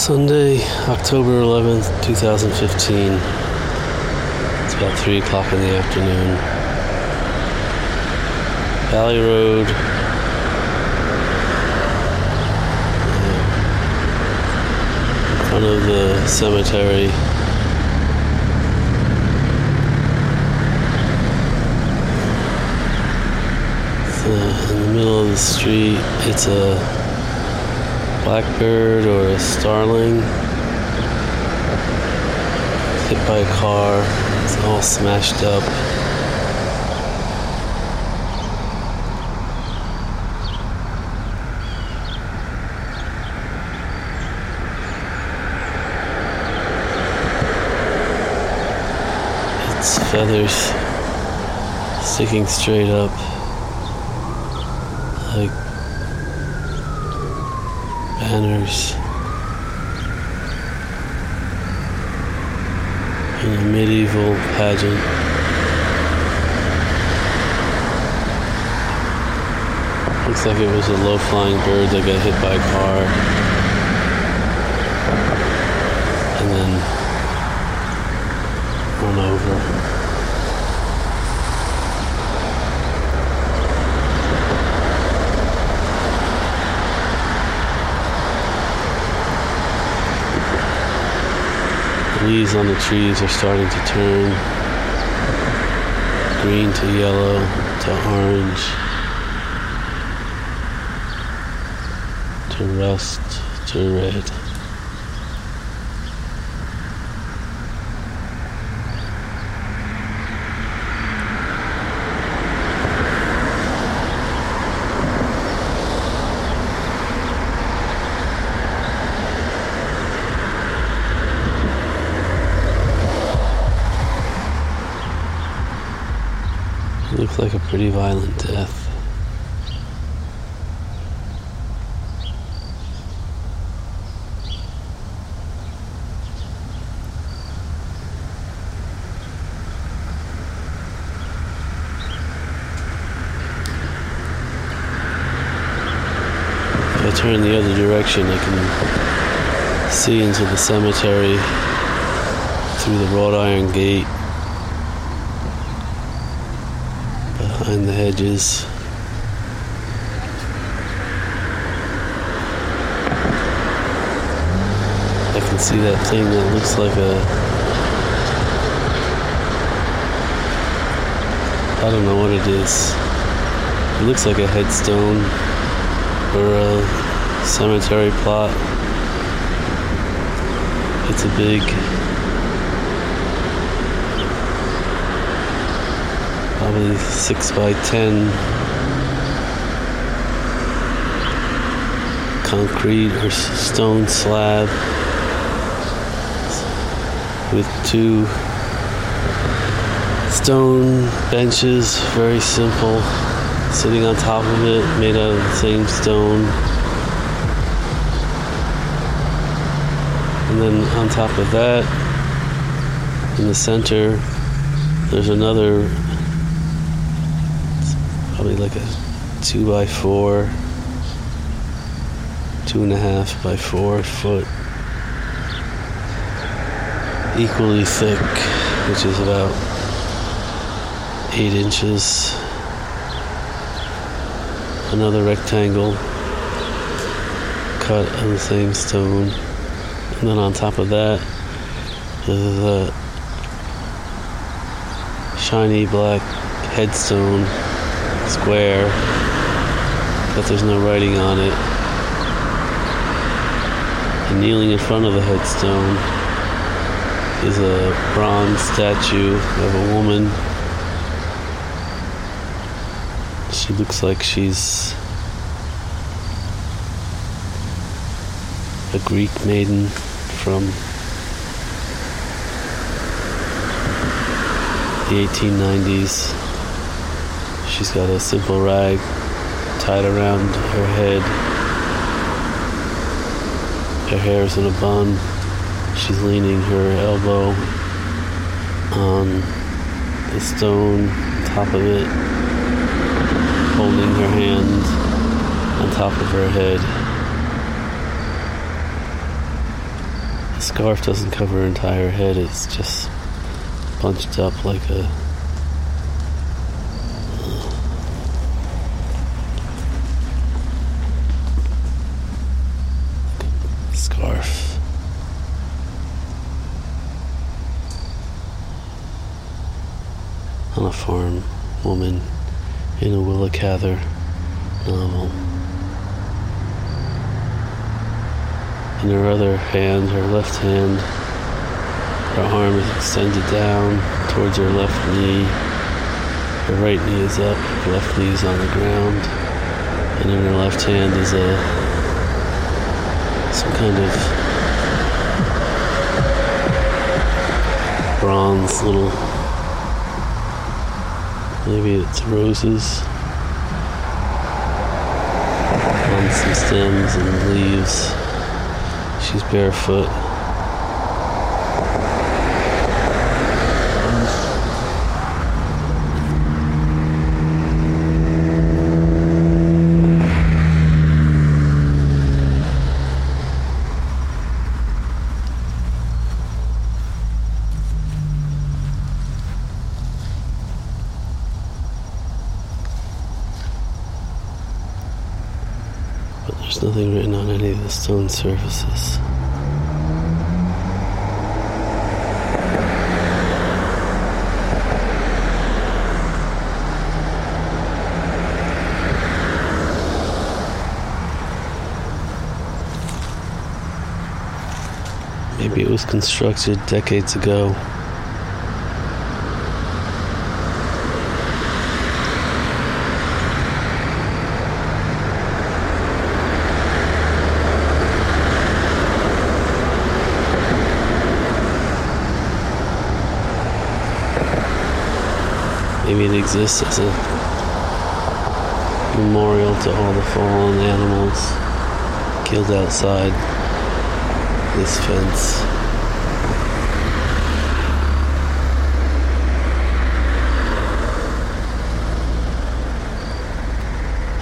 Sunday, October 11th, 2015. It's about 3 o'clock in the afternoon. Valley Road. In front of the cemetery. It's, uh, in the middle of the street, it's a blackbird or a starling hit by a car. It's all smashed up. Its feathers sticking straight up like banners in a medieval pageant. Looks like it was a low flying bird that got hit by a car and then run over. Leaves on the trees are starting to turn green to yellow to orange to rust to red. It looks like a pretty violent death. If I turn the other direction, I can see into the cemetery through the wrought iron gate behind the hedges. I can see that thing that looks like a. I don't know what it is. It looks like a headstone or a cemetery plot. It's a big probably six by ten. Concrete or stone slab. With two stone benches, very simple, sitting on top of it, made out of the same stone. And then on top of that, in the center, there's another probably like a two by four, two and a half by four foot, equally thick, which is about eight inches. Another rectangle cut on the same stone, and then on top of that, there's a shiny black headstone square, but there's no writing on it. And kneeling in front of the headstone is a bronze statue of a woman. She looks like she's a Greek maiden from the 1890s. She's got a simple rag tied around her head. Her hair's in a bun. She's leaning her elbow on the stone on top of it, holding her hand on top of her head. The scarf doesn't cover her entire head, it's just bunched up like a scarf. On a farm, woman in a Willa Cather novel. In her other hand, her left hand, her arm is extended down towards her left knee. Her right knee is up, left knee is on the ground. And in her left hand is a some kind of bronze little maybe it's roses on some stems and leaves. She's barefoot. But there's nothing written on any of the stone surfaces. Maybe it was constructed decades ago. Maybe it exists as a memorial to all the fallen animals killed outside this fence.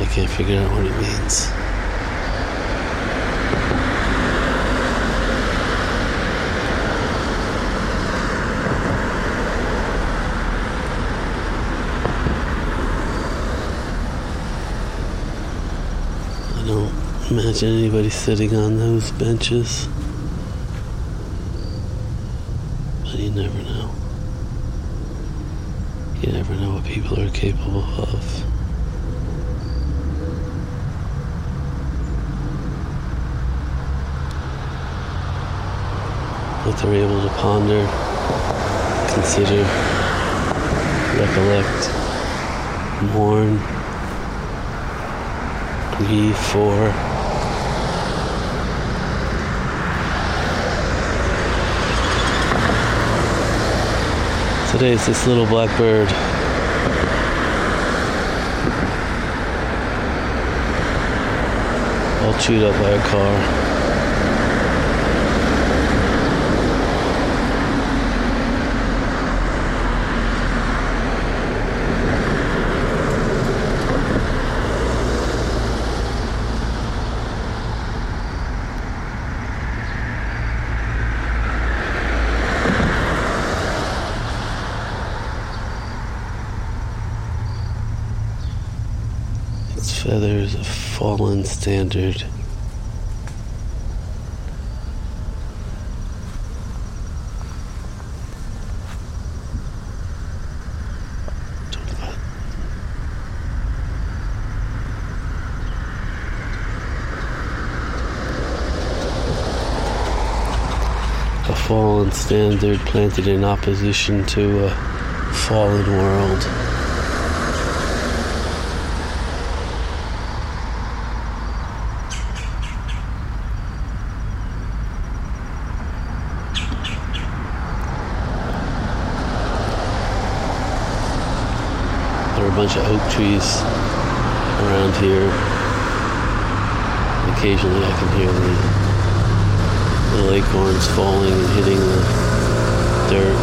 I can't figure out what it means. I don't imagine anybody sitting on those benches. But you never know. You never know what people are capable of. What they're able to ponder, consider, recollect, mourn, grieve for. Today it's this little black bird. All chewed up by a car. Its feathers a fallen standard. A fallen standard planted in opposition to a fallen world. There are a bunch of oak trees around here. Occasionally I can hear the, acorns falling and hitting the dirt,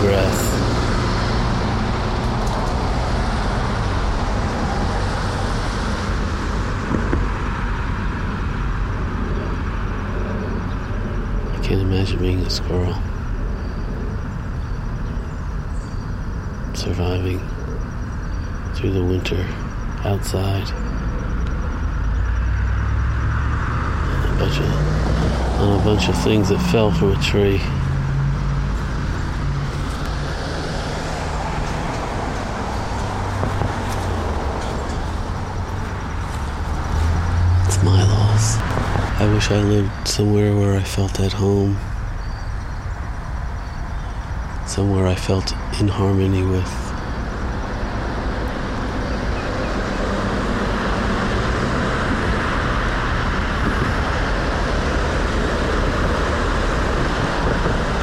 grass. I can't imagine being a squirrel. Surviving through the winter outside. On a bunch of, a bunch of things that fell from a tree. It's my loss. I wish I lived somewhere where I felt at home. Somewhere I felt in harmony with.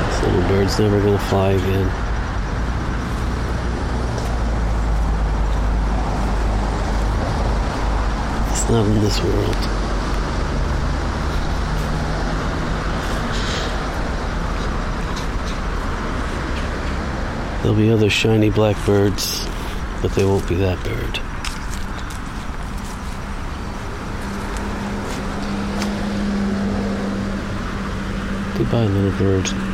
This little bird's never gonna fly again. It's not in this world. There'll be other shiny black birds, but they won't be that bird. Goodbye, little bird.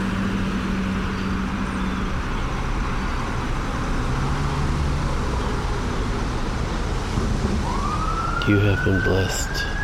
You have been blessed.